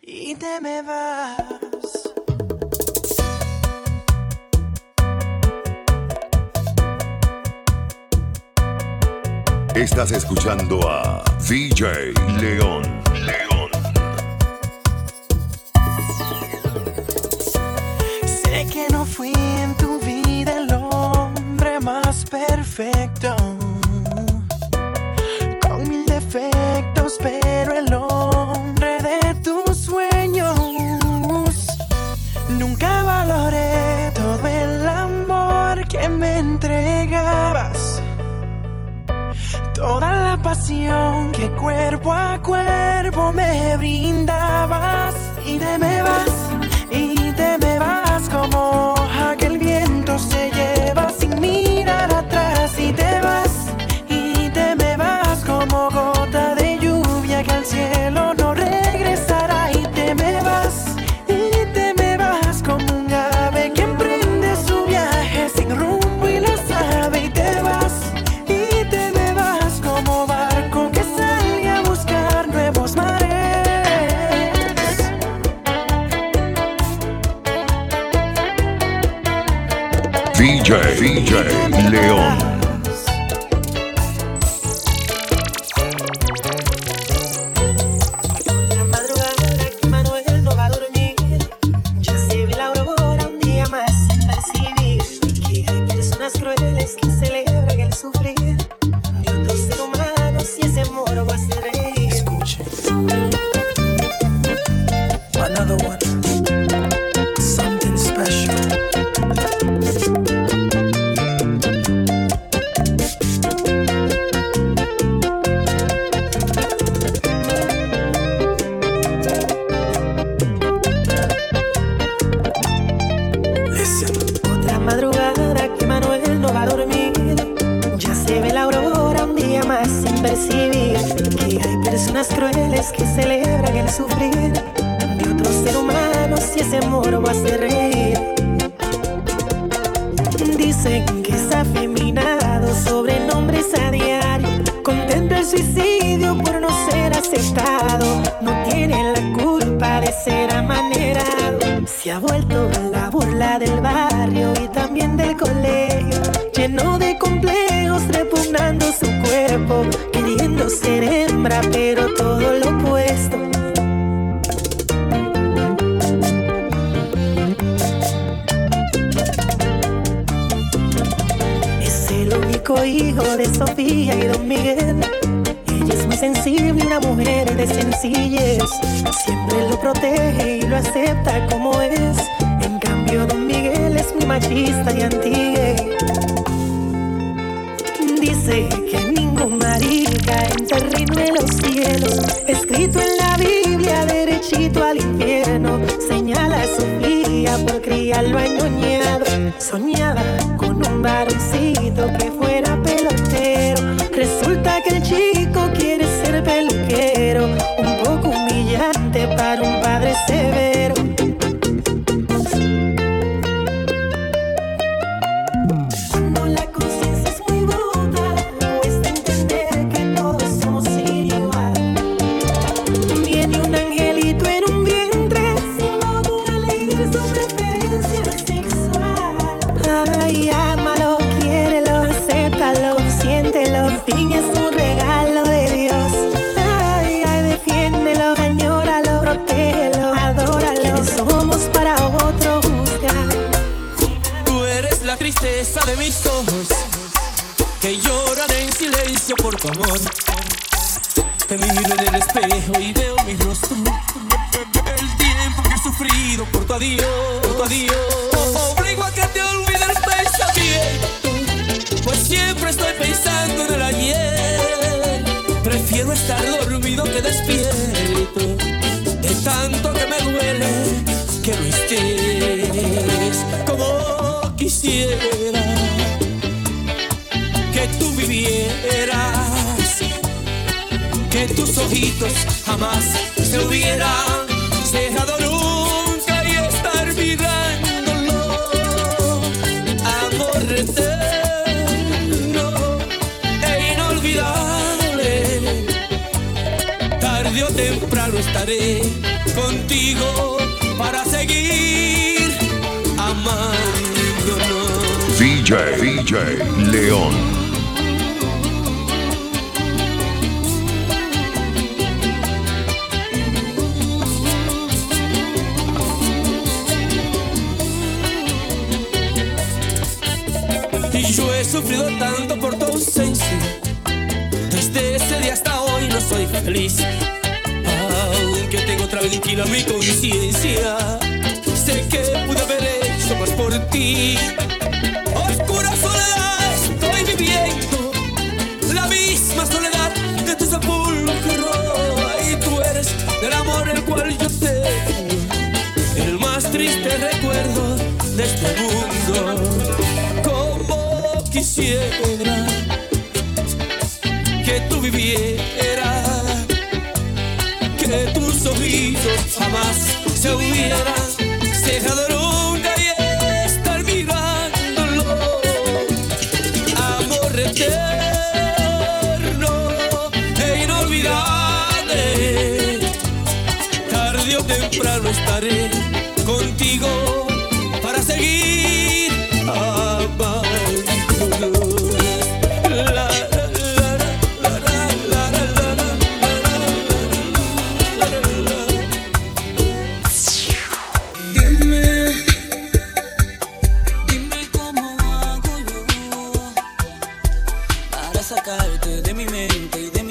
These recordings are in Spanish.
y te me vas. Estás escuchando a DJ León. León. Sé que no fui en tu vida el hombre más perfecto. Cuerpo a cuerpo me brindabas. Y te me vas, y te me vas como DJ, León. La madrugada que Manuel no va a dormir. Ya se ve la aurora un día más sin percibir que hay personas crueles que celebran el sufrir de otros seres humanos y ese amor va a hacer reír. Escuche. Another one. Que celebran el sufrir de otros seres humanos y ese amor va a hacer reír. Dicen que es afeminado sobre nombres a diario. Contempla el suicidio por no ser aceptado. No tiene la culpa de ser amanerado. Se ha vuelto la burla del barrio y también del colegio. Pero todo lo opuesto. Es el único hijo de Sofía y Don Miguel. Ella es muy sensible, una mujer de sencillez. Siempre lo protege y lo acepta como es. En cambio, Don Miguel es muy machista y anti Dice que ningún marica al infierno. Señala a Sofía por criarlo añoñado. Soñaba con un varoncito que fuera pelotero. Resulta que el chico quiere ser peluquero. Un poco humillante para un padre severo. Tristeza de mis ojos que lloran en silencio por tu amor. Te miro en el espejo y veo mi rostro. El tiempo que he sufrido por tu adiós, por tu adiós. Obligo a que te olvides el pensamiento, pues siempre estoy pensando en el ayer. Prefiero estar dormido que despierto, de tanto que me duele que no estés como quisiera que tus ojitos jamás se hubieran cerrado nunca y estar mirándolo. Amor eterno e inolvidable, tarde o temprano estaré contigo para seguir amándonos. DJ, DJ León. sufrido tanto por tu ausencia. Desde ese día hasta hoy no soy feliz. Aunque tengo otra tranquila mi conciencia, sé que pude haber hecho más por ti. quisiera que tú vivieras, que tus ojitos jamás se hubieran cejado nunca y estar mirándolo, amor eterno e inolvidable, tarde o temprano estaré contigo. de mi mente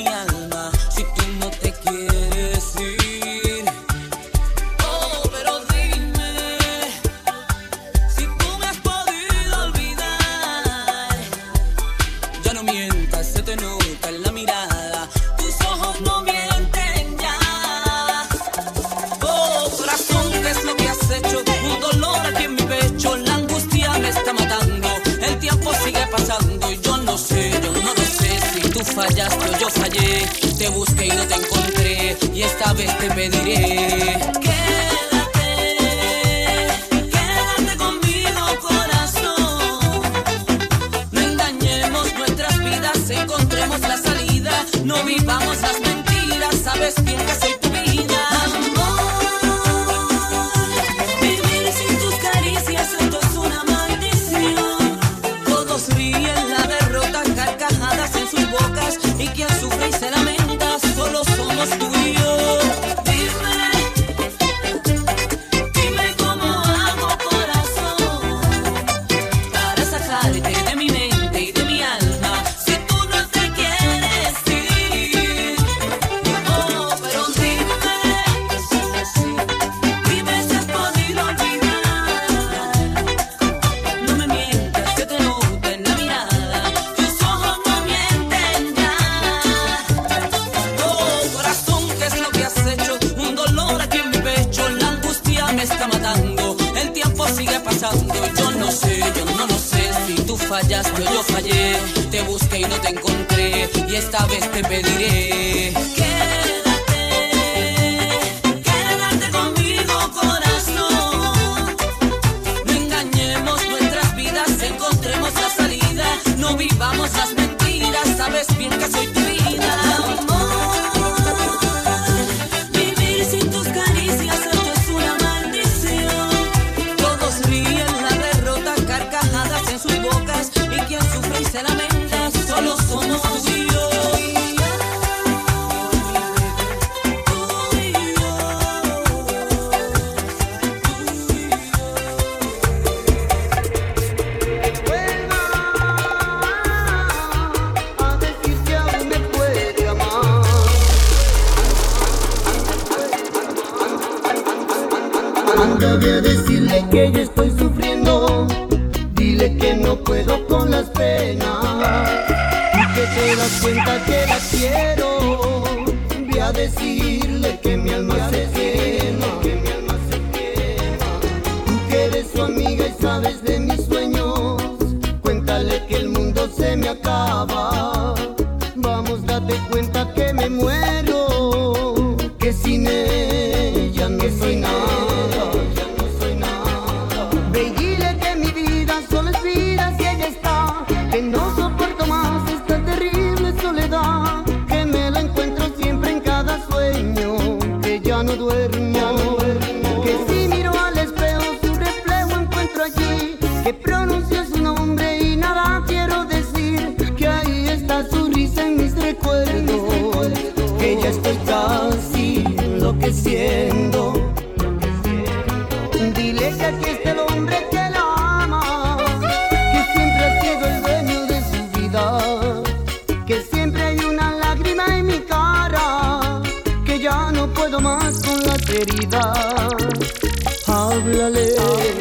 fallaste o yo fallé. Te busqué y no te encontré. Y esta vez te pediré que. encontremos la salida. No vivamos las mentiras, sabes bien que soy Y esta vez te pediré: Quédate, quédate conmigo, corazón. No engañemos nuestras vidas, encontremos la salida. No vivamos las mentiras, sabes bien que soy tuya. Voy a decirle que yo estoy sufriendo. Dile que no puedo con las penas. Y que te das cuenta que la quiero. Voy a decirle que mi alma se ya estoy casi enloqueciendo. Dile que aquí está el hombre que la ama, que siempre ha sido el dueño de su vida, que siempre hay una lágrima en mi cara, que ya no puedo más con las heridas. Háblale.